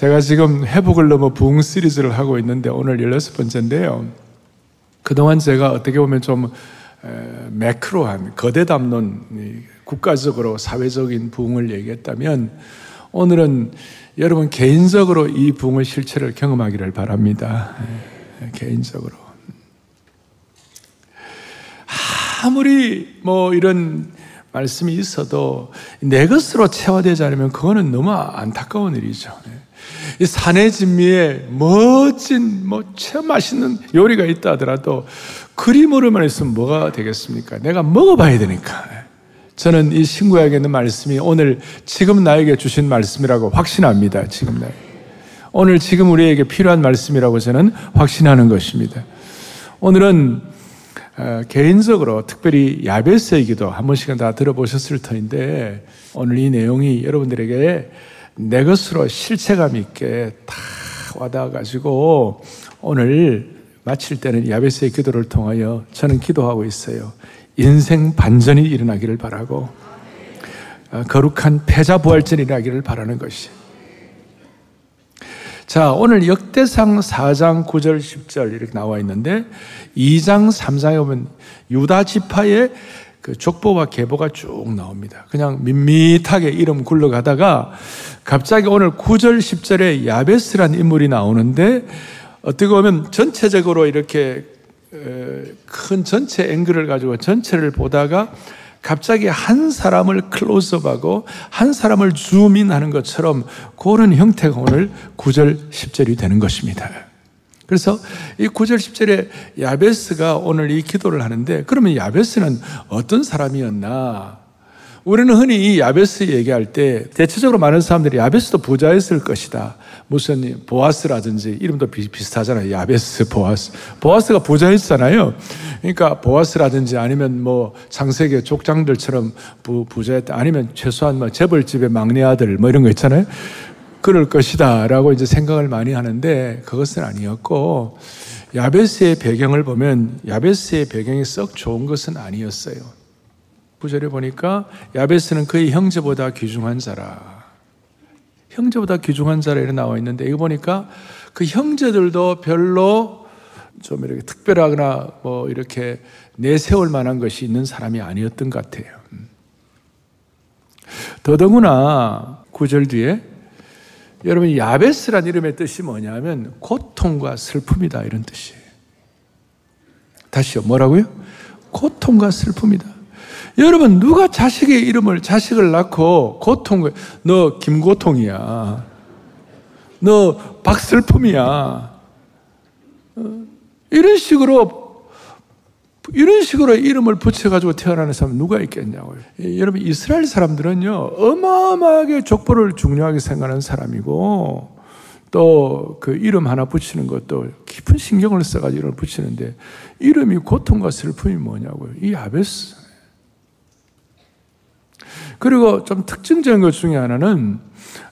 제가 지금 회복을 넘어 부흥 시리즈를 하고 있는데 오늘 16번째인데요. 그동안 제가 어떻게 보면 좀 매크로한 거대 담론, 국가적으로 사회적인 부흥을 얘기했다면 오늘은 여러분 개인적으로 이 부흥의 실체를 경험하기를 바랍니다. 개인적으로. 아무리 뭐 이런 말씀이 있어도 내 것으로 체화되지 않으면 그거는 너무 안타까운 일이죠. 이 산의 진미에 멋진 뭐참 맛있는 요리가 있다 하더라도 그림으로만 있으면 뭐가 되겠습니까? 내가 먹어봐야 되니까. 저는 이 신구약에 있는 말씀이 오늘 지금 나에게 주신 말씀이라고 확신합니다. 지금 나 오늘 지금 우리에게 필요한 말씀이라고 저는 확신하는 것입니다. 오늘은 어, 개인적으로 특별히 야베스의 기도 한 번씩은 다 들어보셨을 터인데 오늘 이 내용이 여러분들에게 내 것으로 실체감 있게 다 와닿아가지고 오늘 마칠 때는 야베스의 기도를 통하여 저는 기도하고 있어요. 인생 반전이 일어나기를 바라고 어, 거룩한 패자 부활전이 일어나기를 바라는 것이 자, 오늘 역대상 4장 9절 10절 이렇게 나와 있는데 2장 3장에 보면 유다 지파의 그 족보와 계보가 쭉 나옵니다. 그냥 밋밋하게 이름 굴러가다가 갑자기 오늘 9절 10절에 야베스란 인물이 나오는데 어떻게 보면 전체적으로 이렇게 큰 전체 앵글을 가지고 전체를 보다가 갑자기 한 사람을 클로즈업하고 한 사람을 줌인하는 것처럼 그런 형태가 오늘 9절 10절이 되는 것입니다. 그래서 이 9절 10절에 야베스가 오늘 이 기도를 하는데 그러면 야베스는 어떤 사람이었나? 우리는 흔히 이 야베스 얘기할 때 대체적으로 많은 사람들이 야베스도 부자였을 것이다. 무슨 보아스라든지 이름도 비슷하잖아요. 야베스, 보아스. 보아스가 부자였잖아요. 그러니까 보아스라든지 아니면 뭐 장세계 족장들처럼 부, 부자였다. 아니면 최소한 뭐 재벌집의 막내 아들 뭐 이런 거 있잖아요. 그럴 것이다. 라고 이제 생각을 많이 하는데 그것은 아니었고 야베스의 배경을 보면 야베스의 배경이 썩 좋은 것은 아니었어요. 구절에 보니까 야베스는 그의 형제보다 귀중한 자라. 형제보다 귀중한 자라 이렇게 나와 있는데 이거 보니까 그 형제들도 별로 좀 이렇게 특별하거나 뭐 이렇게 내세울 만한 것이 있는 사람이 아니었던 것 같아요. 음. 더더구나 구절 뒤에 여러분 야베스란 이름의 뜻이 뭐냐면 고통과 슬픔이다 이런 뜻이에요. 다시요 뭐라고요? 고통과 슬픔이다. 여러분 누가 자식의 이름을 자식을 낳고 고통 너 김고통이야. 너 박슬픔이야. 어? 이런 식으로 이런 식으로 이름을 붙여가지고 태어나는 사람 누가 있겠냐고요. 여러분 이스라엘 사람들은요 어마어마하게 족보를 중요하게 생각하는 사람이고 또 그 이름 하나 붙이는 것도 깊은 신경을 써가지고 이름을 붙이는데 이름이 고통과 슬픔이 뭐냐고요. 이 아베스. 그리고 좀 특징적인 것 중에 하나는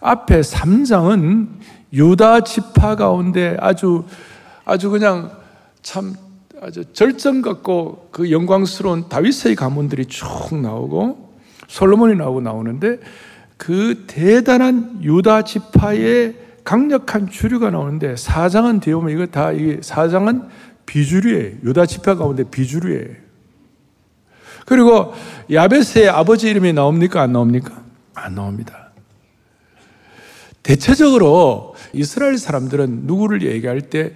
앞에 3장은 유다 지파 가운데 아주 아주 그냥 참 아주 절정 같고 그 영광스러운 다윗의 가문들이 쭉 나오고 솔로몬이 나오고 나오는데 그 대단한 유다 지파의 강력한 주류가 나오는데 사장은 뒤에 보면 이거 다 이게 사장은 비주류예요. 유다 지파 가운데 비주류예요. 그리고 야베스의 아버지 이름이 나옵니까? 안 나옵니까? 안 나옵니다. 대체적으로 이스라엘 사람들은 누구를 얘기할 때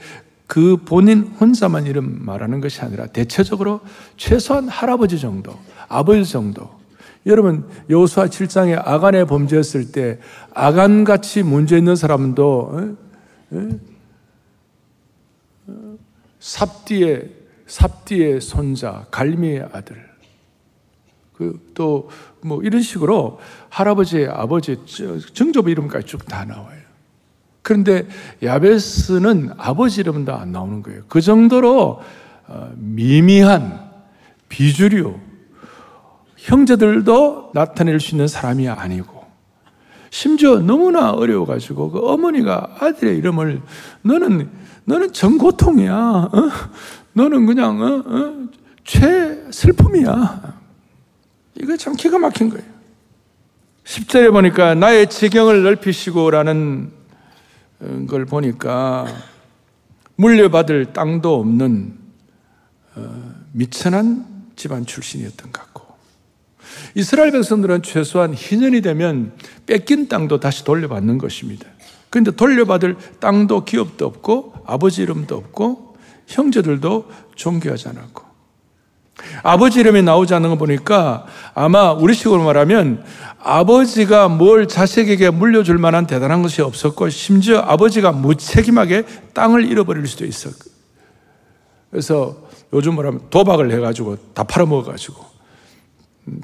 그 본인 혼자만 이름 말하는 것이 아니라 대체적으로 최소한 할아버지 정도, 아버지 정도. 여러분 여호수아 7장에 아간의 범죄였을 때 아간 같이 문제 있는 사람도 삽디의 삽디의 손자 갈미의 아들 그 또 뭐 이런 식으로 할아버지, 아버지, 정조부 이름까지 쭉 다 나와요. 그런데 야베스는 아버지 이름도 안 나오는 거예요. 그 정도로 어, 미미한 비주류, 형제들도 나타낼 수 있는 사람이 아니고, 심지어 너무나 어려워가지고 그 어머니가 아들의 이름을 너는 너는 전고통이야. 어? 너는 그냥 어? 어? 최 슬픔이야. 이거 참 기가 막힌 거예요. 10절에 보니까 나의 지경을 넓히시고라는 걸 보니까 물려받을 땅도 없는 어, 미천한 집안 출신이었던 것 같고 이스라엘 백성들은 최소한 희년이 되면 뺏긴 땅도 다시 돌려받는 것입니다. 그런데 돌려받을 땅도 기업도 없고 아버지 이름도 없고 형제들도 존귀하지 않았고 아버지 이름이 나오지 않는 거 보니까 아마 우리식으로 말하면 아버지가 뭘 자식에게 물려줄 만한 대단한 것이 없었고 심지어 아버지가 무책임하게 땅을 잃어버릴 수도 있었. 그래서 요즘 뭐라면 도박을 해가지고 다 팔아먹어가지고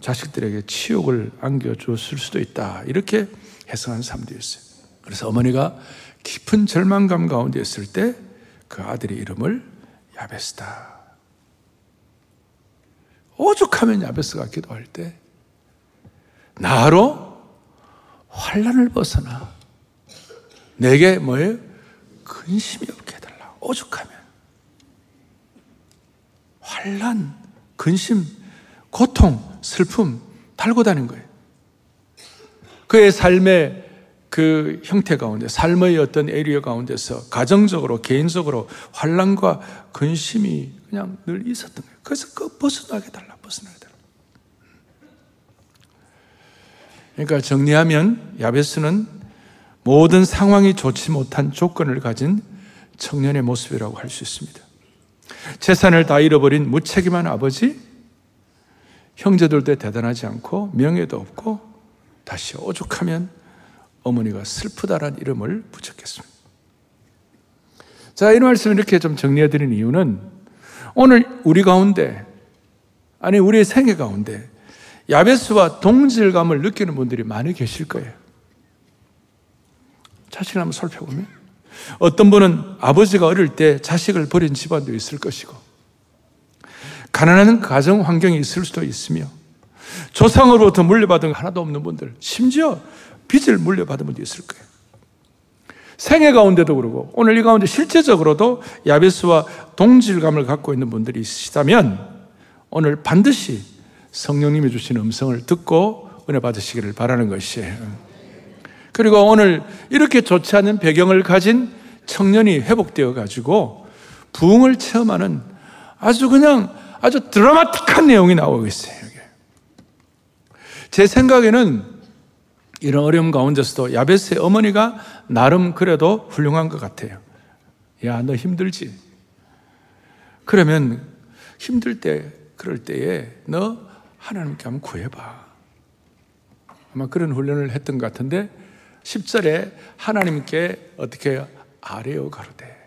자식들에게 치욕을 안겨줬을 수도 있다. 이렇게 해석한 사람도 있어요. 그래서 어머니가 깊은 절망감 가운데 있을 때 그 아들의 이름을 야베스다. 오죽하면 야베스가 기도할 때 나로 환란을 벗어나 내게 뭐예요? 근심이 없게 해달라. 오죽하면 환란, 근심, 고통, 슬픔 달고 다닌 거예요. 그의 삶의 그 형태 가운데, 삶의 어떤 에리어 가운데서 가정적으로, 개인적으로 환란과 근심이 그냥 늘 있었던 거예요. 그래서 그 벗어나게 달라, 벗어나게 달라. 그러니까 정리하면 야베스는 모든 상황이 좋지 못한 조건을 가진 청년의 모습이라고 할 수 있습니다. 재산을 다 잃어버린 무책임한 아버지, 형제들도 대단하지 않고 명예도 없고 다시 오죽하면 어머니가 슬프다란 이름을 붙였겠습니다. 자, 이 말씀을 이렇게 좀 정리해 드린 이유는 오늘 우리 가운데 아니 우리의 생애 가운데 야베스와 동질감을 느끼는 분들이 많이 계실 거예요. 자신을 한번 살펴보면 어떤 분은 아버지가 어릴 때 자식을 버린 집안도 있을 것이고 가난한 가정 환경이 있을 수도 있으며 조상으로부터 물려받은 하나도 없는 분들 심지어 빚을 물려받은 분도 있을 거예요. 생애 가운데도 그러고 오늘 이 가운데 실제적으로도 야베스와 동질감을 갖고 있는 분들이 있으시다면 오늘 반드시 성령님이 주신 음성을 듣고 은혜 받으시기를 바라는 것이에요. 그리고 오늘 이렇게 좋지 않은 배경을 가진 청년이 회복되어 가지고 부흥을 체험하는 아주 그냥 아주 드라마틱한 내용이 나오고 있어요. 제 생각에는 이런 어려움 가운데서도 야베스의 어머니가 나름 그래도 훌륭한 것 같아요. 야, 너 힘들지? 그러면 힘들 때, 그럴 때에 너 하나님께 한번 구해봐. 아마 그런 훈련을 했던 것 같은데 10절에 하나님께 어떻게 아뢰어 가로되.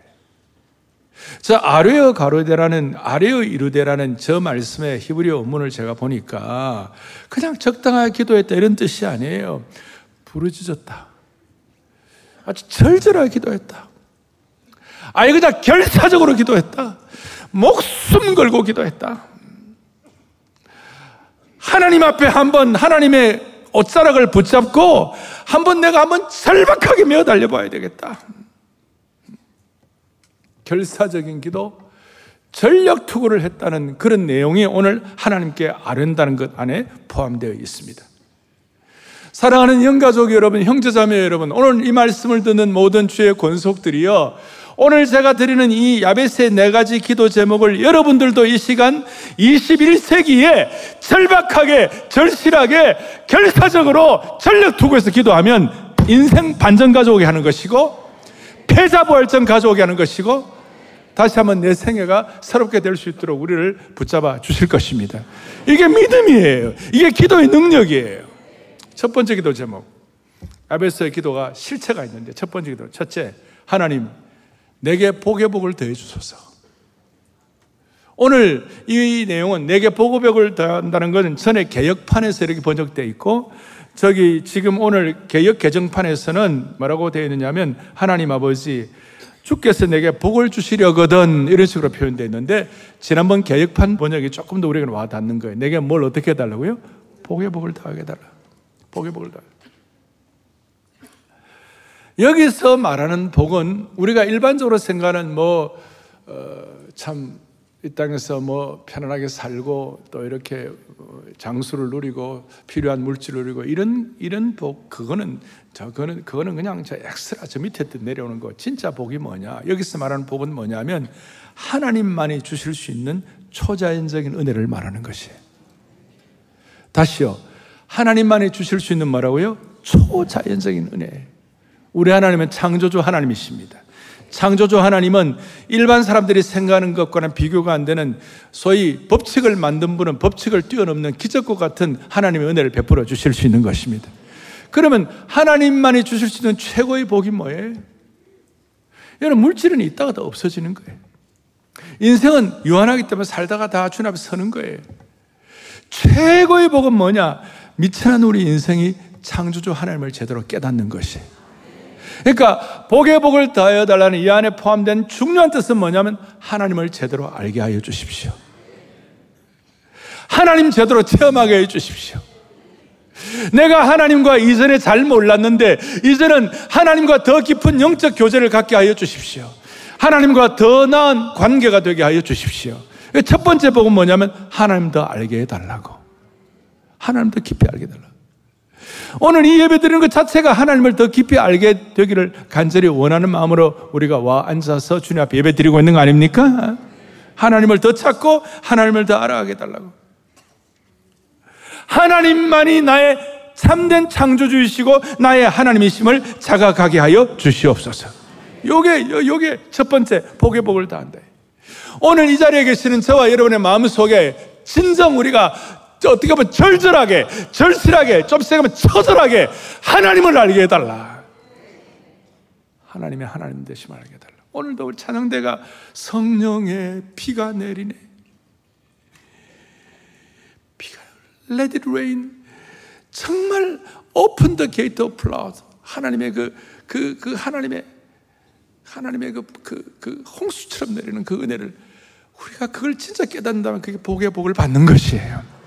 저 아뢰어 가로되라는 아뢰어 이루되라는 저 말씀의 히브리어 원문을 제가 보니까 그냥 적당하게 기도했다 이런 뜻이 아니에요. 부르짖었다. 아주 절절하게 기도했다. 아니 그냥 결사적으로 기도했다. 목숨 걸고 기도했다. 하나님 앞에 한번 하나님의 옷자락을 붙잡고 한번 내가 한번 절박하게 메어 달려봐야 되겠다. 결사적인 기도, 전력 투구를 했다는 그런 내용이 오늘 하나님께 아른다는 것 안에 포함되어 있습니다. 사랑하는 영가족 여러분, 형제자매 여러분, 오늘 이 말씀을 듣는 모든 주의 권속들이요. 오늘 제가 드리는 이 야베스의 네 가지 기도 제목을 여러분들도 이 시간 21세기에 절박하게, 절실하게, 결사적으로 전력 투구해서 기도하면 인생 반전 가져오게 하는 것이고 패자부활전 가져오게 하는 것이고 다시 한번 내 생애가 새롭게 될 수 있도록 우리를 붙잡아 주실 것입니다. 이게 믿음이에요. 이게 기도의 능력이에요. 첫 번째 기도 제목. 아베스의 기도가 실체가 있는데 첫 번째 기도. 첫째, 하나님, 내게 복의 복을 더해 주소서. 오늘 이 내용은 내게 복의 복을 더한다는 것은 전에 개혁판에서 이렇게 번역되어 있고 저기 지금 오늘 개혁 개정판에서는 뭐라고 되어 있느냐면 하나님 아버지 주께서 내게 복을 주시려거든 이런 식으로 표현되어 있는데 지난번 개혁판 번역이 조금 더 우리에게 와 닿는 거예요. 내게 뭘 어떻게 해달라고요? 복의 복을 더하게 해달라. 복의 복을 더. 여기서 말하는 복은 우리가 일반적으로 생각하는 뭐참 어, 이 땅에서 뭐 편안하게 살고 또 이렇게 장수를 누리고 필요한 물질을 누리고 이런 이런 복 그거는 저 그거는 그거는 그냥 저 엑스트라 저 밑에 내려오는 거 진짜 복이 뭐냐 여기서 말하는 복은 뭐냐면 하나님만이 주실 수 있는 초자연적인 은혜를 말하는 것이에요. 다시요 하나님만이 주실 수 있는 뭐라고요? 초자연적인 은혜. 우리 하나님은 창조주 하나님이십니다. 창조주 하나님은 일반 사람들이 생각하는 것과는 비교가 안 되는 소위 법칙을 만든 분은 법칙을 뛰어넘는 기적과 같은 하나님의 은혜를 베풀어 주실 수 있는 것입니다. 그러면 하나님만이 주실 수 있는 최고의 복이 뭐예요? 여러분, 물질은 있다가 다 없어지는 거예요. 인생은 유한하기 때문에 살다가 다 주님 앞에 서는 거예요. 최고의 복은 뭐냐? 미천한 우리 인생이 창조주 하나님을 제대로 깨닫는 것이에요. 그러니까 복의 복을 더하여 달라는 이 안에 포함된 중요한 뜻은 뭐냐면 하나님을 제대로 알게 하여 주십시오. 하나님 제대로 체험하게 해 주십시오. 내가 하나님과 이전에 잘 몰랐는데 이제는 하나님과 더 깊은 영적 교제를 갖게 하여 주십시오. 하나님과 더 나은 관계가 되게 하여 주십시오. 첫 번째 복은 뭐냐면 하나님 더 알게 해달라고. 하나님 더 깊이 알게 해달라고. 오늘 이 예배 드리는 것 자체가 하나님을 더 깊이 알게 되기를 간절히 원하는 마음으로 우리가 와 앉아서 주님 앞에 예배 드리고 있는 거 아닙니까? 하나님을 더 찾고 하나님을 더 알아가게 달라고. 하나님만이 나의 참된 창조주이시고 나의 하나님이심을 자각하게 하여 주시옵소서. 요게, 요게 첫 번째 복의 복을 다한다. 오늘 이 자리에 계시는 저와 여러분의 마음 속에 진정 우리가 어떻게 보면 절절하게, 절실하게, 좀 세게 처절하게 하나님을 알게 해달라. 하나님의 하나님 되심을 알게 해달라. 오늘도 우리 찬양대가 성령의 피가 내리네. 피가 let it rain. 정말 open the gate of blood. 하나님의 그, 그, 그 하나님의 하나님의 그, 그, 그 홍수처럼 내리는 그 은혜를 우리가 그걸 진짜 깨닫는다면 그게 복의 복을 받는 것이에요.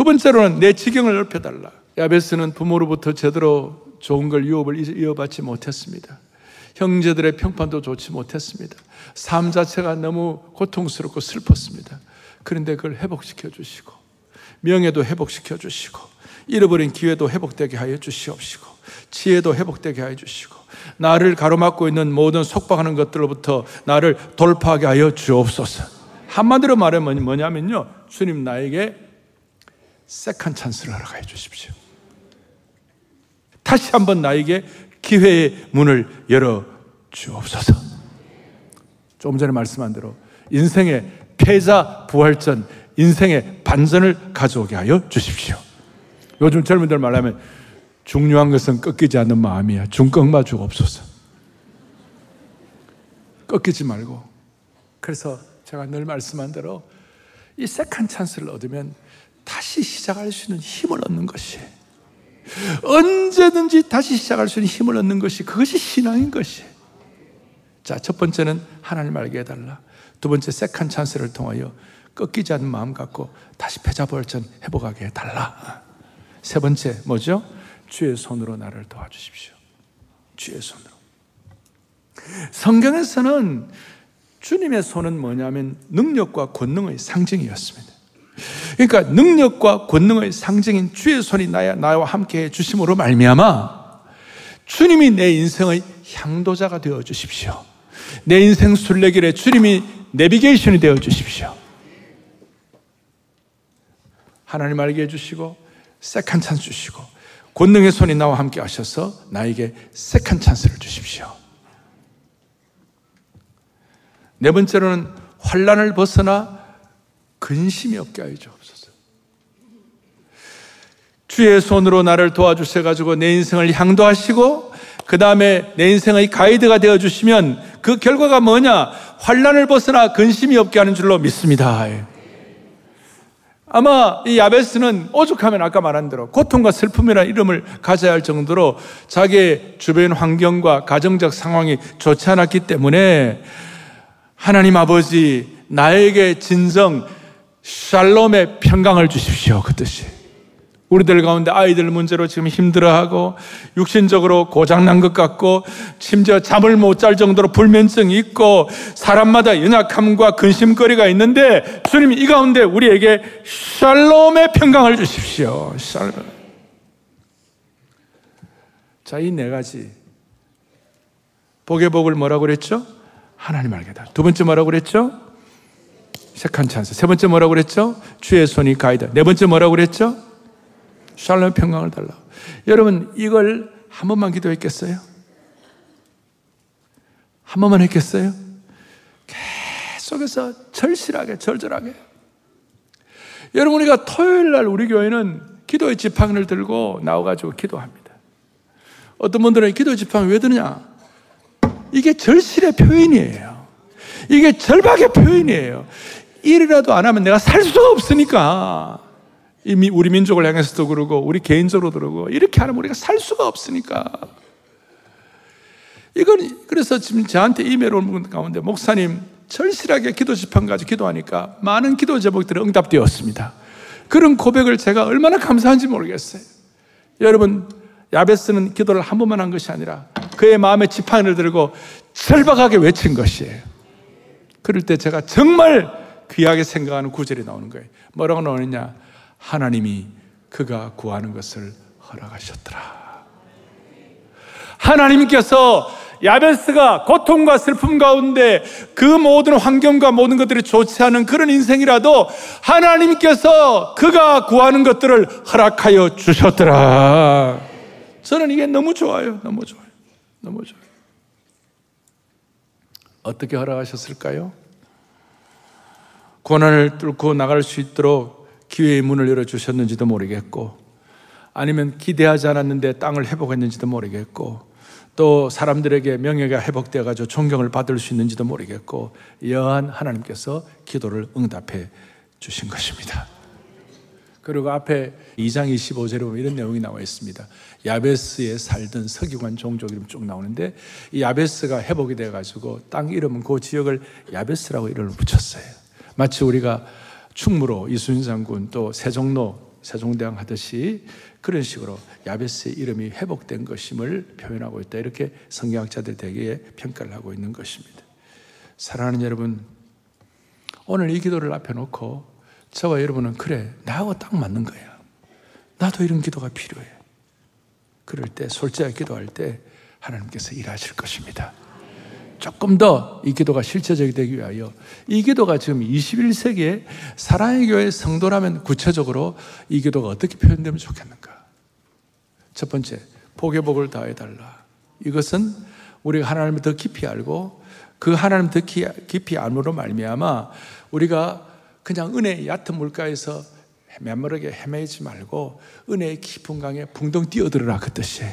두 번째로는 내 지경을 넓혀달라. 야베스는 부모로부터 제대로 좋은 걸 유업을 이어받지 못했습니다. 형제들의 평판도 좋지 못했습니다. 삶 자체가 너무 고통스럽고 슬펐습니다. 그런데 그걸 회복시켜 주시고, 명예도 회복시켜 주시고, 잃어버린 기회도 회복되게 하여 주시옵시고, 지혜도 회복되게 하여 주시고, 나를 가로막고 있는 모든 속박하는 것들로부터 나를 돌파하게 하여 주옵소서. 한마디로 말하면 뭐냐면요. 주님 나에게 second chance를 허락해 주십시오. 다시 한번 나에게 기회의 문을 열어 주옵소서. 조금 전에 말씀한 대로 인생의 패자 부활전, 인생의 반전을 가져오게 하여 주십시오. 요즘 젊은이들 말하면 중요한 것은 꺾이지 않는 마음이야. 중꺾마 주옵소서. 꺾이지 말고. 그래서 제가 늘 말씀한 대로 이 second chance를 얻으면 다시 시작할 수 있는 힘을 얻는 것이 언제든지 다시 시작할 수 있는 힘을 얻는 것이 그것이 신앙인 것이 자, 첫 번째는 하나님 알게 해달라. 두 번째 second chance를 통하여 꺾이지 않는 마음 갖고 다시 패자부활전 회복하게 해달라. 세 번째 뭐죠? 주의 손으로 나를 도와주십시오. 주의 손으로. 성경에서는 주님의 손은 뭐냐면 능력과 권능의 상징이었습니다. 그러니까 능력과 권능의 상징인 주의 손이 나야 나와 함께 해 주심으로 말미암아 주님이 내 인생의 향도자가 되어 주십시오. 내 인생 순례길에 주님이 내비게이션이 되어 주십시오. 하나님 알게 해 주시고 second chance 주시고 권능의 손이 나와 함께 하셔서 나에게 second chance를 주십시오. 네 번째로는 환란을 벗어나 근심이 없게 하여 주옵소서. 주의 손으로 나를 도와주셔 가지고 내 인생을 향도하시고 그 다음에 내 인생의 가이드가 되어 주시면 그 결과가 뭐냐? 환란을 벗어나 근심이 없게 하는 줄로 믿습니다. 아마 이 야베스는 오죽하면 아까 말한 대로 고통과 슬픔이라 이름을 가져야 할 정도로 자기의 주변 환경과 가정적 상황이 좋지 않았기 때문에 하나님 아버지 나에게 진정 샬롬의 평강을 주십시오. 그 뜻이. 우리들 가운데 아이들 문제로 지금 힘들어하고 육신적으로 고장난 것 같고 심지어 잠을 못 잘 정도로 불면증이 있고 사람마다 연약함과 근심거리가 있는데 주님 이 가운데 우리에게 샬롬의 평강을 주십시오. 샬롬. 자, 이 네 가지. 복의 복을 뭐라고 그랬죠? 하나님 알게다. 두 번째 뭐라고 그랬죠? 색한 찬스. 세 번째 뭐라고 그랬죠? 주의 손이 가이다. 네 번째 뭐라고 그랬죠? 샬롬 평강을 달라. 여러분, 이걸 한 번만 기도했겠어요? 한 번만 했겠어요? 계속해서 절실하게, 절절하게. 여러분, 우리가 토요일 날 우리 교회는 기도의 지팡이를 들고 나와가지고 기도합니다. 어떤 분들은 기도 지팡이 왜 드느냐? 이게 절실의 표현이에요. 이게 절박의 표현이에요. 일이라도 안 하면 내가 살 수가 없으니까. 이미 우리 민족을 향해서도 그러고 우리 개인적으로도 그러고 이렇게 하면 우리가 살 수가 없으니까. 이건 그래서 지금 저한테 이메일 온 가운데 목사님 절실하게 기도 집한 가지 기도하니까 많은 기도 제목들이 응답되었습니다. 그런 고백을 제가 얼마나 감사한지 모르겠어요. 여러분 야베스는 기도를 한 번만 한 것이 아니라 그의 마음에 지팡이를 들고 절박하게 외친 것이에요. 그럴 때 제가 정말 귀하게 생각하는 구절이 나오는 거예요. 뭐라고 나오느냐? 하나님이 그가 구하는 것을 허락하셨더라. 하나님께서 야베스가 고통과 슬픔 가운데 그 모든 환경과 모든 것들이 좋지 않은 그런 인생이라도 하나님께서 그가 구하는 것들을 허락하여 주셨더라. 저는 이게 너무 좋아요. 너무 좋아요. 너무 좋아요. 어떻게 허락하셨을까요? 고난을 뚫고 나갈 수 있도록 기회의 문을 열어주셨는지도 모르겠고, 아니면 기대하지 않았는데 땅을 회복했는지도 모르겠고, 또 사람들에게 명예가 회복되어 가지고 존경을 받을 수 있는지도 모르겠고, 여한 하나님께서 기도를 응답해 주신 것입니다. 그리고 앞에 2장 25절에 보면 이런 내용이 나와 있습니다. 야베스에 살던 서기관 종족 이름 쭉 나오는데 이 야베스가 회복이 돼 가지고 땅 이름은 그 지역을 야베스라고 이름을 붙였어요. 마치 우리가 충무로 이순신 장군 또 세종로 세종대왕 하듯이 그런 식으로 야베스의 이름이 회복된 것임을 표현하고 있다. 이렇게 성경학자들 대개 평가를 하고 있는 것입니다. 사랑하는 여러분, 오늘 이 기도를 앞에 놓고 저와 여러분은 그래, 나하고 딱 맞는 거야. 나도 이런 기도가 필요해. 그럴 때, 솔직하게 기도할 때 하나님께서 일하실 것입니다. 조금 더 이 기도가 실체적이 되기 위하여 이 기도가 지금 21세기에 사랑의 교회 성도라면 구체적으로 이 기도가 어떻게 표현되면 좋겠는가? 첫 번째, 복의 복을 다해달라. 이것은 우리가 하나님을 더 깊이 알고 그 하나님 더 깊이 알므로 말미암아 우리가 그냥 은혜의 얕은 물가에서 메마르게 헤매지 말고 은혜의 깊은 강에 풍덩 뛰어들어라 그 뜻이에요.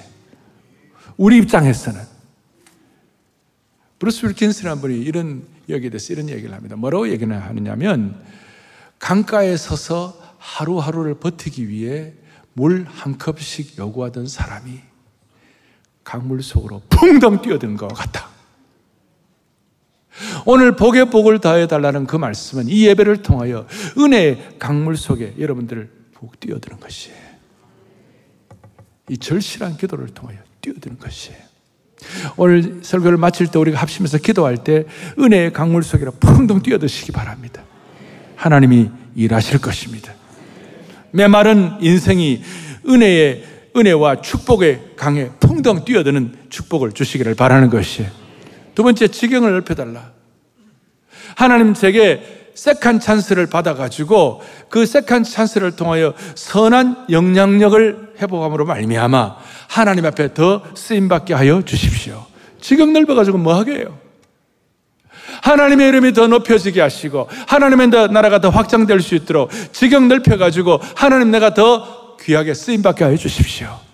우리 입장에서는 브루스 윌킨스라는 분이 이런 여기에 대해서 이런 얘기를 합니다. 뭐라고 얘기를 하느냐면 강가에 서서 하루하루를 버티기 위해 물 한 컵씩 요구하던 사람이 강물 속으로 붕덩 뛰어든 것 같다. 오늘 복의 복을 다해 달라는 그 말씀은 이 예배를 통하여 은혜의 강물 속에 여러분들을 푹 뛰어드는 것이에요. 이 절실한 기도를 통하여 뛰어드는 것이에요. 오늘 설교를 마칠 때 우리가 합심해서 기도할 때 은혜의 강물 속으로 펑덩 뛰어드시기 바랍니다. 하나님이 일하실 것입니다. 메마른 인생이 은혜의 은혜와 축복의 강에 풍덩 뛰어드는 축복을 주시기를 바라는 것이에요. 두 번째, 지경을 넓혀달라. 하나님 제게 second chance를 받아가지고 그 second chance를 통하여 선한 영향력을 회복함으로 말미암아 하나님 앞에 더 쓰임받게 하여 주십시오. 지경 넓어가지고 뭐 하게 요? 하나님의 이름이 더 높여지게 하시고 하나님의 나라가 더 확장될 수 있도록 지경 넓혀가지고 하나님 내가 더 귀하게 쓰임받게 하여 주십시오.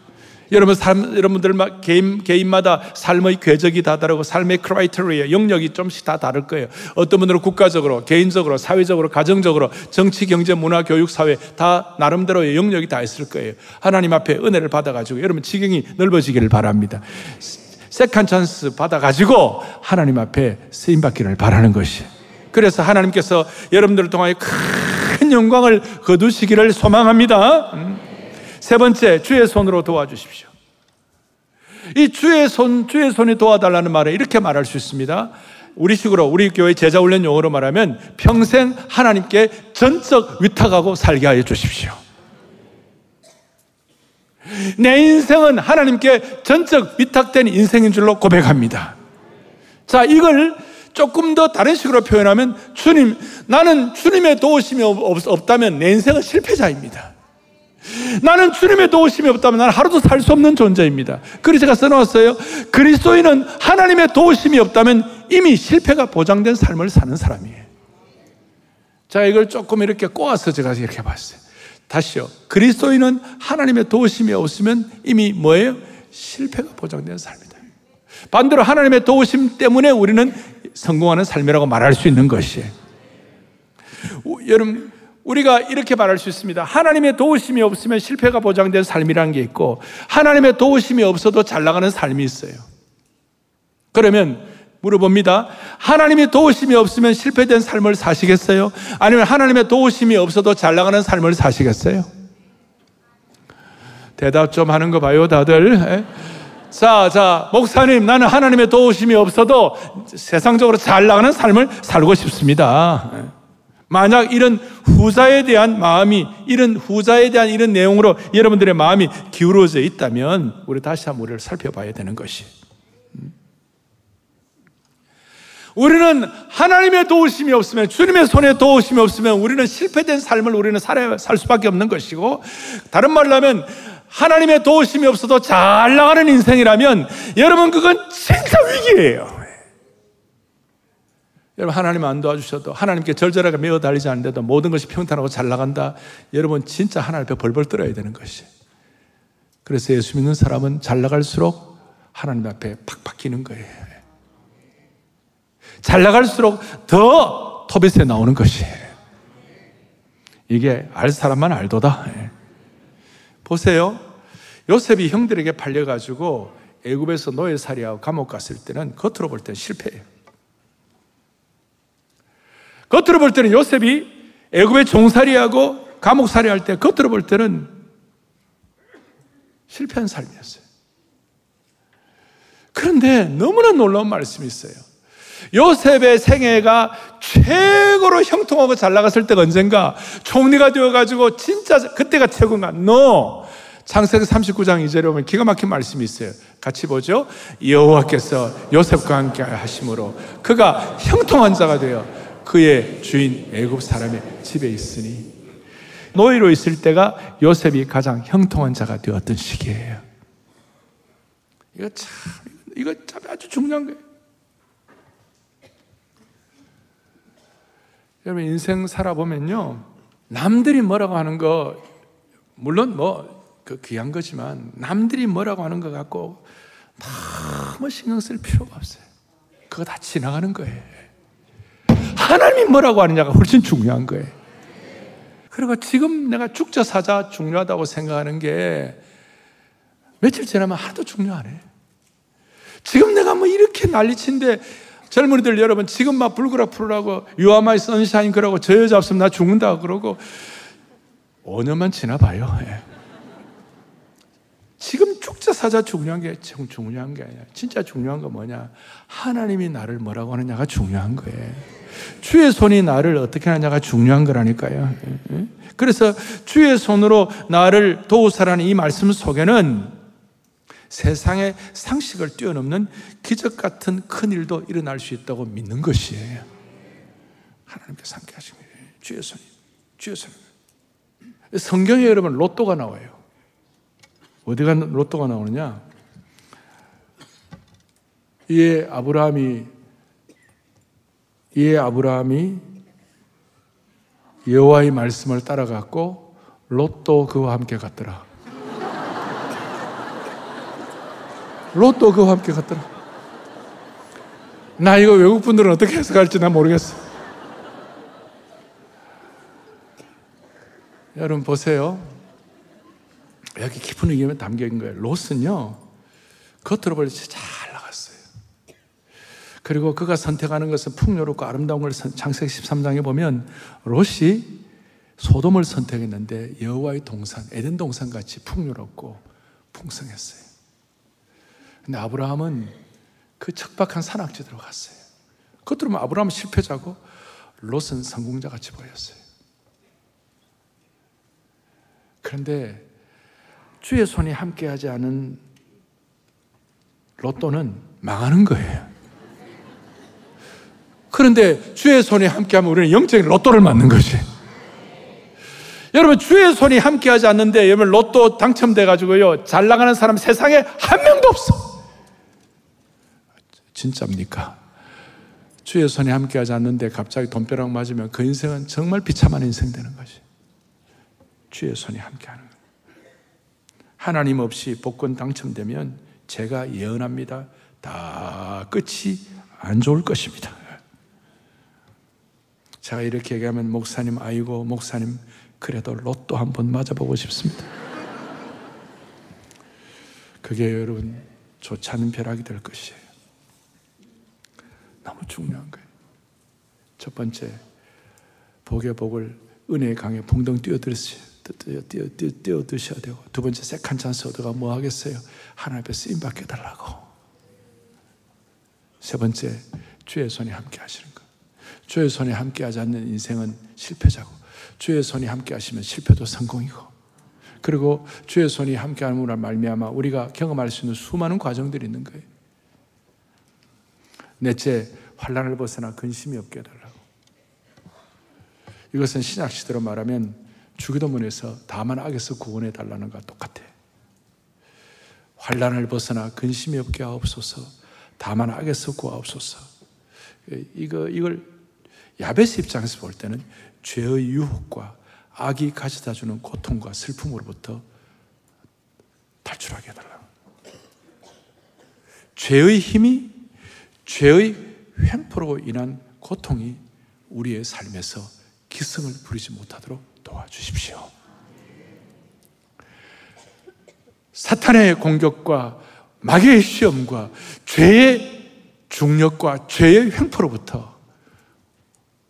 여러분 삶, 여러분들 막 개인 개인마다 삶의 궤적이 다 다르고 삶의 크라이테리아 영역이 좀씩 다 다를 거예요. 어떤 분들은 국가적으로, 개인적으로, 사회적으로, 가정적으로, 정치, 경제, 문화, 교육, 사회 다 나름대로의 영역이 다 있을 거예요. 하나님 앞에 은혜를 받아 가지고 여러분 지경이 넓어지기를 바랍니다. second chance 받아 가지고 하나님 앞에 쓰임 받기를 바라는 것이. 그래서 하나님께서 여러분들을 통하여 큰 영광을 거두시기를 소망합니다. 음. 세 번째, 주의 손으로 도와주십시오. 이 주의 손, 주의 손이 도와달라는 말에 이렇게 말할 수 있습니다. 우리 식으로, 우리 교회 제자 훈련 용어로 말하면 평생 하나님께 전적 위탁하고 살게 하여 주십시오. 내 인생은 하나님께 전적 위탁된 인생인 줄로 고백합니다. 자, 이걸 조금 더 다른 식으로 표현하면 주님, 나는 주님의 도우심이 없, 다면 내 인생은 실패자입니다. 나는 주님의 도우심이 없다면 나는 하루도 살 수 없는 존재입니다. 그래서 제가 써놓았어요. 그리스도인은 하나님의 도우심이 없다면 이미 실패가 보장된 삶을 사는 사람이에요. 자, 이걸 조금 이렇게 꼬아서 제가 이렇게 봤어요. 다시요. 그리스도인은 하나님의 도우심이 없으면 이미 뭐예요? 실패가 보장된 삶이다. 반대로 하나님의 도우심 때문에 우리는 성공하는 삶이라고 말할 수 있는 것이에요. 여러분, 우리가 이렇게 말할 수 있습니다. 하나님의 도우심이 없으면 실패가 보장된 삶이라는 게 있고, 하나님의 도우심이 없어도 잘 나가는 삶이 있어요. 그러면 물어봅니다. 하나님의 도우심이 없으면 실패된 삶을 사시겠어요? 아니면 하나님의 도우심이 없어도 잘 나가는 삶을 사시겠어요? 대답 좀 하는 거 봐요, 다들. 자, 자, 목사님, 나는 하나님의 도우심이 없어도 세상적으로 잘 나가는 삶을 살고 싶습니다. 만약 이런 후자에 대한 마음이, 이런 후자에 대한 이런 내용으로 여러분들의 마음이 기울어져 있다면, 우리 다시 한번 우리를 살펴봐야 되는 것이. 우리는 하나님의 도우심이 없으면, 주님의 손에 도우심이 없으면, 우리는 실패된 삶을 우리는 살아야, 살 수밖에 없는 것이고, 다른 말로 하면, 하나님의 도우심이 없어도 잘 나가는 인생이라면 여러분 그건 진짜 위기예요. 여러분 하나님 안 도와주셔도 하나님께 절절하게 매어 달리지 않는데도 모든 것이 평탄하고 잘 나간다. 여러분 진짜 하나님 앞에 벌벌 떨어야 되는 것이. 그래서 예수 믿는 사람은 잘 나갈수록 하나님 앞에 팍팍 기는 거예요. 잘 나갈수록 더 토빗에 나오는 것이에요. 이게 알 사람만 알도다. 보세요. 요셉이 형들에게 팔려가지고 애굽에서 노예살이하고 감옥 갔을 때는 겉으로 볼 때는 실패해요. 겉으로 볼 때는 요셉이 애굽의 종살이하고 감옥살이 할 때 겉으로 볼 때는 실패한 삶이었어요. 그런데 너무나 놀라운 말씀이 있어요. 요셉의 생애가 최고로 형통하고 잘 나갔을 때가 언젠가 총리가 되어가지고 진짜 그때가 최고인가? No. 창세기 39장 2절에 보면 기가 막힌 말씀이 있어요. 같이 보죠. 여호와께서 요셉과 함께 하심으로 그가 형통한 자가 되어 그의 주인 애굽 사람의 집에 있으니 노예로 있을 때가 요셉이 가장 형통한 자가 되었던 시기예요. 이거 참 이거 참 아주 중요한 거예요. 여러분 인생 살아보면요 남들이 뭐라고 하는 거 물론 뭐 그 귀한 거지만 남들이 뭐라고 하는 것 갖고 너무 신경 쓸 필요가 없어요. 그거 다 지나가는 거예요. 하나님이 뭐라고 하느냐가 훨씬 중요한 거예요. 그리고 지금 내가 죽자 사자 중요하다고 생각하는 게 며칠 지나면 하도 중요하네. 지금 내가 뭐 이렇게 난리친데 젊은이들 여러분 지금 막 불그라 풀으라고 유아마이 선샤인 그러고 저 여자 없으면 나 죽는다 그러고 5년만 지나봐요. 예. 지금 죽자 사자 중요한 게 중요한 게 아니야. 진짜 중요한 건 뭐냐? 하나님이 나를 뭐라고 하느냐가 중요한 거예요. 주의 손이 나를 어떻게 하느냐가 중요한 거라니까요. 예. 그래서 주의 손으로 나를 도우사라는 이 말씀 속에는 세상의 상식을 뛰어넘는 기적 같은 큰 일도 일어날 수 있다고 믿는 것이에요. 하나님께서 함께 하십니다. 주의 손이, 주의 손. 성경에 여러분 로또가 나와요. 어디가 로또가 나오느냐? 이에 아브라함이 이에 아브라함이 여호와의 말씀을 따라갔고 로또 그와 함께 갔더라. 로또 그와 함께 갔더라. 나 이거 외국 분들은 어떻게 해석할지 난 모르겠어. 여러분 보세요. 여기 깊은 의미가 담겨 있는 거예요. 롯은요, 겉으로 볼때 잘. 그리고 그가 선택하는 것은 풍요롭고 아름다운 걸 창세기 13장에 보면 롯이 소돔을 선택했는데 여호와의 동산, 에덴 동산 같이 풍요롭고 풍성했어요. 근데 아브라함은 그 척박한 산악지대로 갔어요. 그것들은 아브라함은 실패자고 롯은 성공자 같이 보였어요. 그런데 주의 손이 함께하지 않은 로또는 망하는 거예요. 그런데 주의 손이 함께하면 우리는 영적인 로또를 맞는 거지. 여러분 주의 손이 함께하지 않는데 여러분 로또 당첨돼 가지고요 잘 나가는 사람 세상에 한 명도 없어. 진짜입니까? 주의 손이 함께하지 않는데 갑자기 돈벼락 맞으면 그 인생은 정말 비참한 인생 되는 것이. 주의 손이 함께하는 거예요. 하나님 없이 복권 당첨되면 제가 예언합니다. 다 끝이 안 좋을 것입니다. 제가 이렇게 얘기하면 목사님 아이고 목사님 그래도 로또 한 번 맞아보고 싶습니다. 그게 여러분 좋지 않은 벼락이 될 것이에요. 너무 중요한 거예요. 첫 번째 복의 복을 은혜의 강에 풍덩 뛰어들으세요. 뛰어, 뛰어, 뛰어, 뛰어 드셔야 되고 두 번째 second chance 얻어가 뭐 하겠어요? 하나님 앞에 쓰임 받게 달라고 세 번째 주의 손이 함께 하시는 거 주의 손이 함께 하지 않는 인생은 실패자고 주의 손이 함께 하시면 실패도 성공이고 그리고 주의 손이 함께 하는 말미암아 우리가 경험할 수 있는 수많은 과정들이 있는 거예요 넷째 환란을 벗어나 근심이 없게 해달라고 이것은 신약 시대로 말하면 주기도문에서 다만 악에서 구원해 달라는 것과 똑같아. 환란을 벗어나 근심이 없게 하옵소서. 다만 악에서 구하옵소서. 이거 이걸 야베스 입장에서 볼 때는 죄의 유혹과 악이 가져다 주는 고통과 슬픔으로부터 탈출하게 해달라. 죄의 힘이 죄의 횡포로 인한 고통이 우리의 삶에서 기승을 부리지 못하도록 도와주십시오. 사탄의 공격과 마귀의 시험과 죄의 중력과 죄의 횡포로부터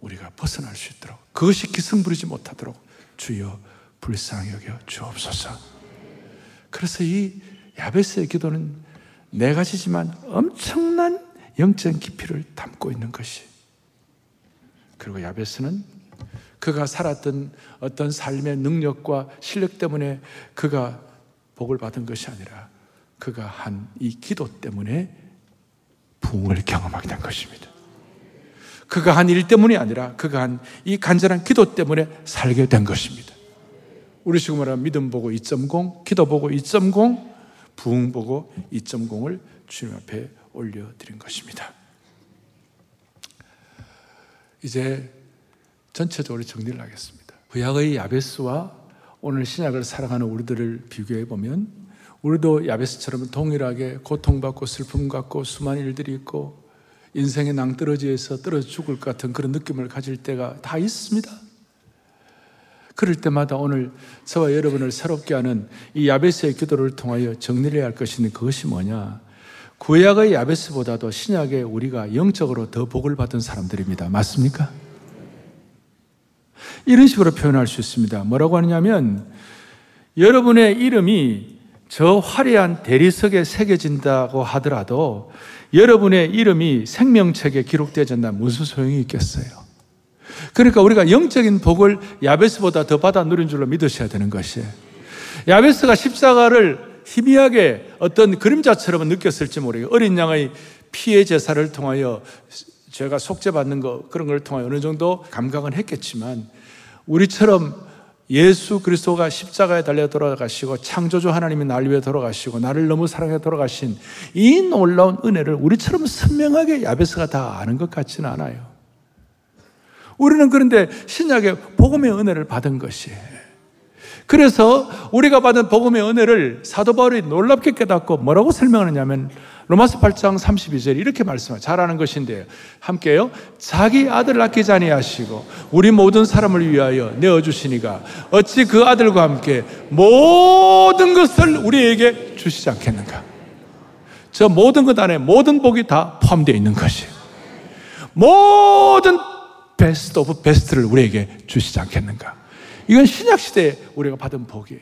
우리가 벗어날 수 있도록 그것이 기승 부리지 못하도록 주여 불쌍히 여겨 주옵소서. 그래서 이 야베스의 기도는 네 가지지만 엄청난 영적 깊이를 담고 있는 것이. 그리고 야베스는 그가 살았던 어떤 삶의 능력과 실력 때문에 그가 복을 받은 것이 아니라 그가 한 이 기도 때문에 부흥을 경험하게 된 것입니다. 그가 한 일 때문이 아니라 그가 한 이 간절한 기도 때문에 살게 된 것입니다. 우리 말하는 믿음 보고 2.0, 기도 보고 2.0, 부흥 보고 2.0을 주님 앞에 올려드린 것입니다. 이제 전체적으로 정리를 하겠습니다. 구약의 야베스와 오늘 신약을 살아가는 우리들을 비교해 보면 우리도 야베스처럼 동일하게 고통받고 슬픔 갖고 수많은 일들이 있고 인생의 낭떠러지에서 떨어져 죽을 것 같은 그런 느낌을 가질 때가 다 있습니다. 그럴 때마다 오늘 저와 여러분을 새롭게 하는 이 야베스의 기도를 통하여 정리를 해야 할 것이 그것이 뭐냐? 구약의 야베스보다도 신약의 우리가 영적으로 더 복을 받은 사람들입니다. 맞습니까? 이런 식으로 표현할 수 있습니다. 뭐라고 하느냐면 여러분의 이름이 저 화려한 대리석에 새겨진다고 하더라도 여러분의 이름이 생명책에 기록되지 않나 무슨 소용이 있겠어요? 그러니까 우리가 영적인 복을 야베스보다 더 받아 누린 줄로 믿으셔야 되는 것이에요. 야베스가 십자가를 희미하게 어떤 그림자처럼 느꼈을지 모르겠어요. 어린 양의 피해 제사를 통하여 제가 속죄받는 거 그런 걸 통하여 어느 정도 감각은 했겠지만 우리처럼 예수 그리스도가 십자가에 달려 돌아가시고 창조주 하나님이 날 위해 돌아가시고 나를 너무 사랑해 돌아가신 이 놀라운 은혜를 우리처럼 선명하게 야베스가 다 아는 것 같지는 않아요. 우리는 그런데 신약의 복음의 은혜를 받은 것이에요. 그래서 우리가 받은 복음의 은혜를 사도 바울이 놀랍게 깨닫고 뭐라고 설명하느냐면 로마서 8장 32절 이렇게 말씀을 잘하는 것인데요. 함께요. 자기 아들을 아끼지 아니하시고 우리 모든 사람을 위하여 내어 주신 이가 어찌 그 아들과 함께 모든 것을 우리에게 주시지 않겠는가? 저 모든 것 안에 모든 복이 다 포함되어 있는 것이에요. 모든 best of best를 우리에게 주시지 않겠는가? 이건 신약 시대에 우리가 받은 복이에요.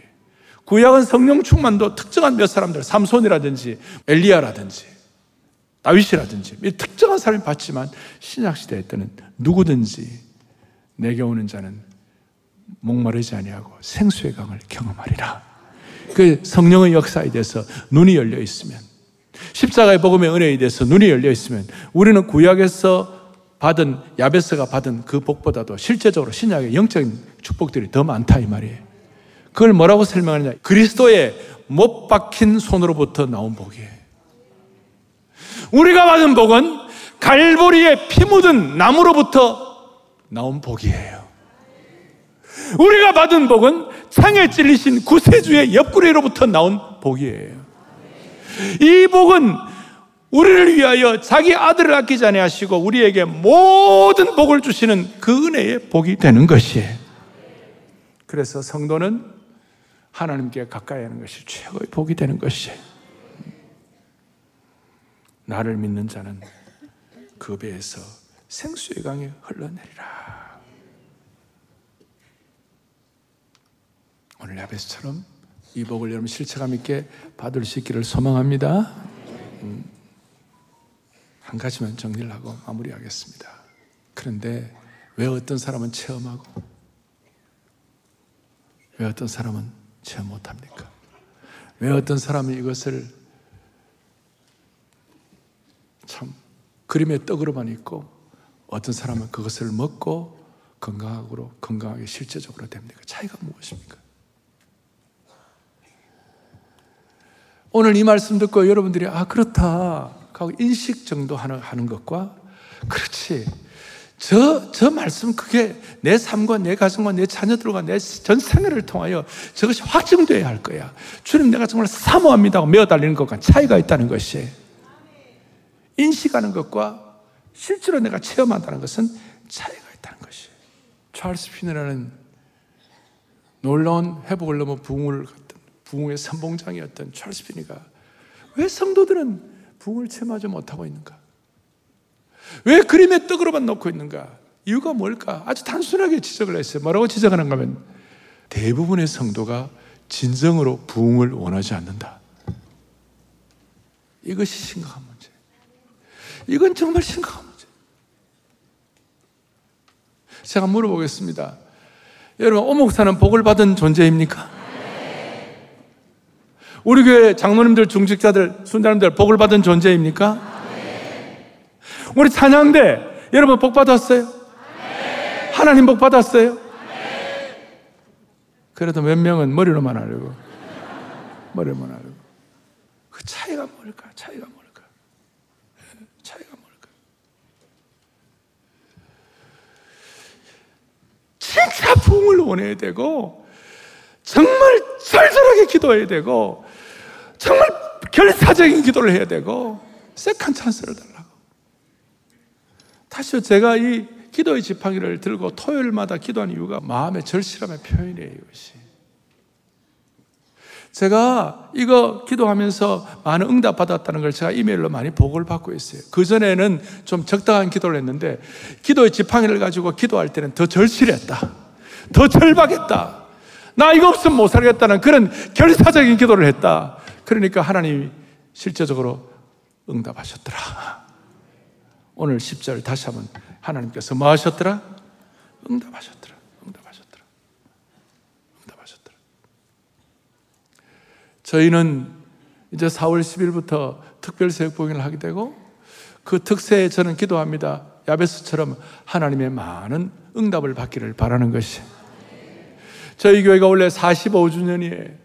구약은 성령 충만도 특정한 몇 사람들, 삼손이라든지 엘리야라든지 다윗이라든지 특정한 사람이 받지만 신약 시대 때는 누구든지 내게 오는 자는 목마르지 아니하고 생수의 강을 경험하리라. 그 성령의 역사에 대해서 눈이 열려 있으면 십자가의 복음의 은혜에 대해서 눈이 열려 있으면 우리는 구약에서 받은 야베스가 받은 그 복보다도 실제적으로 신약의 영적인 축복들이 더 많다 이 말이에요. 그걸 뭐라고 설명하느냐? 그리스도의 못 박힌 손으로부터 나온 복이에요. 우리가 받은 복은 갈보리에 피 묻은 나무로부터 나온 복이에요. 우리가 받은 복은 창에 찔리신 구세주의 옆구리로부터 나온 복이에요. 이 복은 우리를 위하여 자기 아들을 아끼지 아니하시고 우리에게 모든 복을 주시는 그 은혜의 복이 되는 것이에요. 그래서 성도는 하나님께 가까이 하는 것이 최고의 복이 되는 것이에요. 나를 믿는 자는 그 배에서 생수의 강에 흘러내리라. 오늘 야베스처럼 이 복을 여러분 실체감 있게 받을 수 있기를 소망합니다. 음. 한 가지만 정리를 하고 마무리하겠습니다. 그런데 왜 어떤 사람은 체험하고 왜 어떤 사람은 체험 못합니까? 왜 어떤 사람은 이것을 참 그림의 떡으로만 있고 어떤 사람은 그것을 먹고 건강하고 건강하게 실제적으로 됩니까? 차이가 무엇입니까? 오늘 이 말씀 듣고 여러분들이 아 그렇다 하고 인식 정도 하는, 하는 것과 그렇지. 저, 저 말씀 그게 내 삶과 내 가정과 내 자녀들과 내 전 생애를 통하여 저것이 확증되어야 할 거야. 주님 내가 정말 사모합니다 하고 메어 달리는 것과 차이가 있다는 것이. 인식하는 것과 실제로 내가 체험한다는 것은 차이가 있다는 것이. 찰스 피너라는 놀라운 회복을 넘어 부흥을 갔던 부흥의 선봉장이었던 찰스 피니가 왜 성도들은 부흥을 체험하지 못하고 있는가? 왜 그림의 떡으로만 놓고 있는가? 이유가 뭘까? 아주 단순하게 지적을 했어요. 뭐라고 지적하는가 하면 대부분의 성도가 진정으로 부흥을 원하지 않는다. 이것이 심각한 문제. 이건 정말 심각한 문제. 제가 물어보겠습니다. 여러분, 오목사는 복을 받은 존재입니까? 우리 교회 장로님들, 중직자들, 순자님들 복을 받은 존재입니까? 우리 찬양대 여러분 복 받았어요? 하나님 복 받았어요? 그래도 몇 명은 머리로만 하려고 머리로만 하려고 그 차이가 뭘까? 차이가 뭘까? 차이가 뭘까? 진짜 부흥을 원해야 되고 정말 절절하게 기도해야 되고 정말 결사적인 기도를 해야 되고 second chance를 달라고. 다시요, 제가 이 기도의 지팡이를 들고 토요일마다 기도하는 이유가 마음의 절실함의 표현이에요, 이것이. 제가 이거 기도하면서 많은 응답 받았다는 걸 제가 이메일로 많이 보고를 받고 있어요. 그전에는 좀 적당한 기도를 했는데, 기도의 지팡이를 가지고 기도할 때는 더 절실했다. 더 절박했다. 나 이거 없으면 못 살겠다는 그런 결사적인 기도를 했다. 그러니까 하나님이 실제적으로 응답하셨더라. 오늘 10절 다시 한번 하나님께서 뭐 하셨더라? 응답하셨더라. 응답하셨더라. 응답하셨더라. 저희는 이제 4월 10일부터 특별 새벽봉인을 하게 되고 그 특세에 저는 기도합니다. 야베스처럼 하나님의 많은 응답을 받기를 바라는 것이. 저희 교회가 원래 45주년이에요.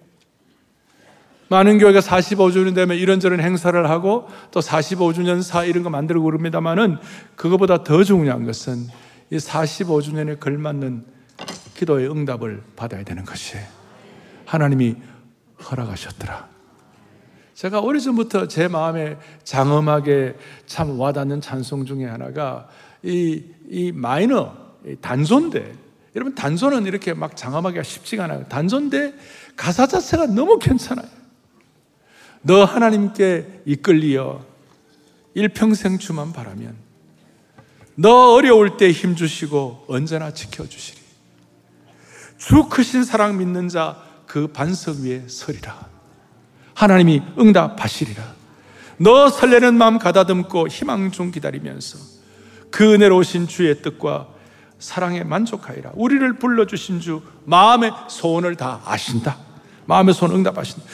많은 교회가 45주년 되면 이런저런 행사를 하고 또 45주년 사 이런 거 만들고 그럽니다만은 그거보다 더 중요한 것은 이 45주년에 걸맞는 기도의 응답을 받아야 되는 것이에요. 하나님이 허락하셨더라. 제가 오래전부터 제 마음에 장엄하게 참 와닿는 찬송 중에 하나가 이, 이 마이너, 단소인데, 여러분 단소는 이렇게 막 장엄하기가 쉽지가 않아요. 단소인데 가사 자체가 너무 괜찮아요. 너 하나님께 이끌리어 일평생 주만 바라면 너 어려울 때 힘 주시고 언제나 지켜주시리. 주 크신 사랑 믿는 자 그 반석 위에 서리라. 하나님이 응답하시리라. 너 설레는 마음 가다듬고 희망 중 기다리면서 그 은혜로 오신 주의 뜻과 사랑에 만족하리라. 우리를 불러주신 주 마음의 소원을 다 아신다. 마음의 소원 응답하신다.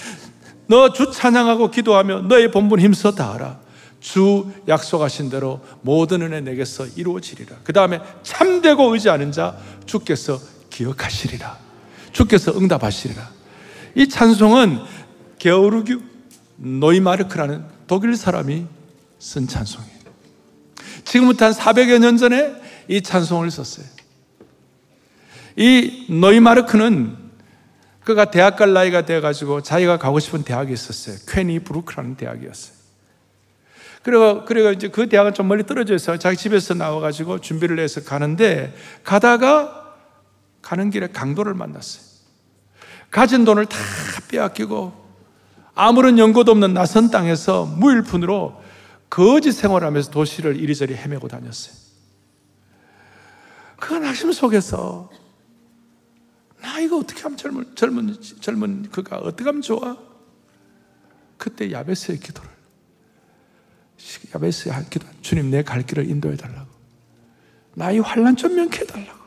너 주 찬양하고 기도하며 너의 본분 힘써 다하라. 주 약속하신 대로 모든 은혜 내게서 이루어지리라. 그 다음에 참되고 의지하는 자 주께서 기억하시리라. 주께서 응답하시리라. 이 찬송은 게오르규 노이마르크라는 독일 사람이 쓴 찬송이에요. 지금부터 한 400여 년 전에 이 찬송을 썼어요. 이 노이마르크는 그가 대학 갈 나이가 돼가지고 자기가 가고 싶은 대학이 있었어요. 퀘니 브루크라는 대학이었어요. 그리고, 그리고 이제 그 대학은 좀 멀리 떨어져 있어 자기 집에서 나와가지고 준비를 해서 가는데 가다가 가는 길에 강도를 만났어요. 가진 돈을 다 빼앗기고 아무런 연고도 없는 낯선 땅에서 무일푼으로 거짓 생활하면서 도시를 이리저리 헤매고 다녔어요. 그 낙심 속에서 나 이거 어떻게 하면 젊은 젊은 젊은 그가 어떻게 하면 좋아? 그때 야베스의 기도를 야베스의 한 기도 주님 내 갈 길을 인도해 달라고 나의 환란 좀 면케 달라고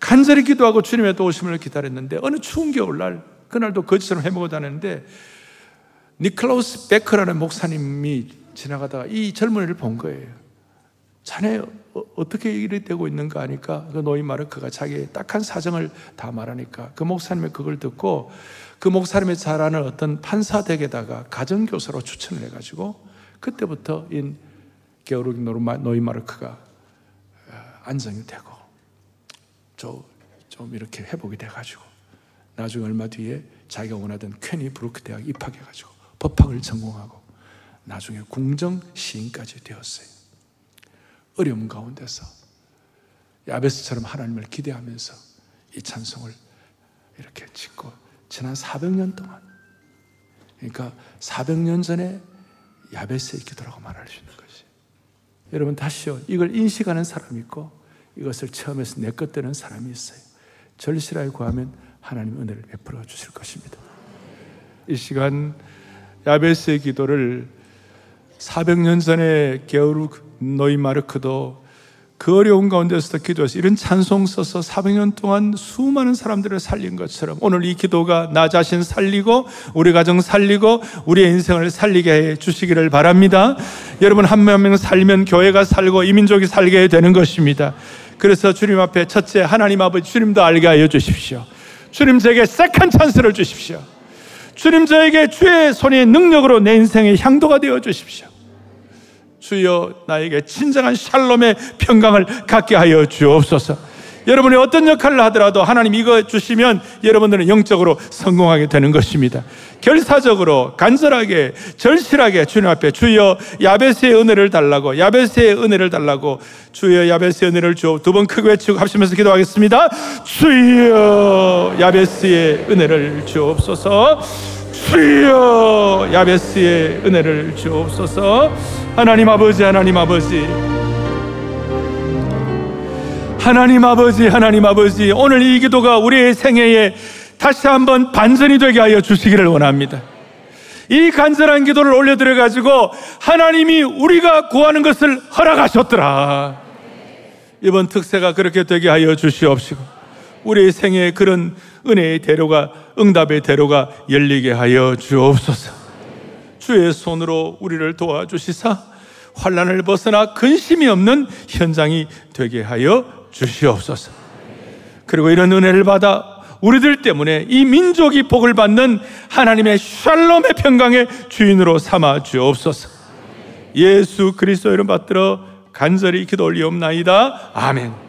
간절히 기도하고 주님의 도우심을 기다렸는데 어느 추운 겨울날 그날도 거짓처럼 해먹어 다녔는데 니클라우스 베커라는 목사님이 지나가다가 이 젊은이를 본 거예요. 자네 어, 떻게 일이 되고 있는가 하니까 그 노인 마르크가 자기의 딱한 사정을 다 말하니까 그 목사님이 그걸 듣고 그 목사님의 잘 아는 어떤 판사 댁에다가 가정교사로 추천을 해가지고 그때부터 인 게오르기 노인 마르크가 어, 안정이 되고 좀 이렇게 회복이 돼가지고 나중에 얼마 뒤에 자기가 원하던 퀘니 브루크 대학 입학해가지고 법학을 전공하고 나중에 궁정 시인까지 되었어요. 어려움 가운데서 야베스처럼 하나님을 기대하면서 이 찬송을 이렇게 짓고 지난 400년 동안 그러니까 400년 전에 야베스의 기도라고 말할 수 있는 것이. 여러분 다시요. 이걸 인식하는 사람이 있고 이것을 처음에서 내것 되는 사람이 있어요. 절실하게 구하면 하나님 은혜를 베풀어 주실 것입니다. 이 시간 야베스의 기도를 400년 전에 게오르 노이마르크도 그 어려운 가운데서도 기도해서 이런 찬송 써서 400년 동안 수많은 사람들을 살린 것처럼 오늘 이 기도가 나 자신 살리고 우리 가정 살리고 우리의 인생을 살리게 해 주시기를 바랍니다. 여러분 한 명 한 명 살면 교회가 살고 이 민족이 살게 되는 것입니다. 그래서 주님 앞에 첫째 하나님 아버지 주님 더 알게 하여 주십시오. 주님 제게 second chance를 주십시오. 주님 저에게 주의 손의 능력으로 내 인생의 향도가 되어 주십시오. 주여 나에게 진정한 샬롬의 평강을 갖게 하여 주옵소서. 여러분이 어떤 역할을 하더라도 하나님 이거 주시면 여러분들은 영적으로 성공하게 되는 것입니다. 결사적으로 간절하게 절실하게 주님 앞에 주여 야베스의 은혜를 달라고 야베스의 은혜를 달라고 주여 야베스의 은혜를 주어 두번 크게 외치고 합심해서 기도하겠습니다. 주여 야베스의 은혜를 주옵소서. 주여 야베스의 은혜를 주옵소서. 하나님 아버지 하나님 아버지 하나님 아버지 하나님 아버지 오늘 이 기도가 우리의 생애에 다시 한번 반전이 되게 하여 주시기를 원합니다. 이 간절한 기도를 올려드려 가지고 하나님이 우리가 구하는 것을 허락하셨더라. 이번 특세가 그렇게 되게 하여 주시옵시고 우리의 생애에 그런 은혜의 대로가 응답의 대로가 열리게 하여 주옵소서. 주의 손으로 우리를 도와주시사 환란을 벗어나 근심이 없는 현장이 되게 하여 주시옵소서. 그리고 이런 은혜를 받아 우리들 때문에 이 민족이 복을 받는 하나님의 샬롬의 평강의 주인으로 삼아 주옵소서. 예수 그리스도 이름 받들어 간절히 기도 올리옵나이다. 아멘.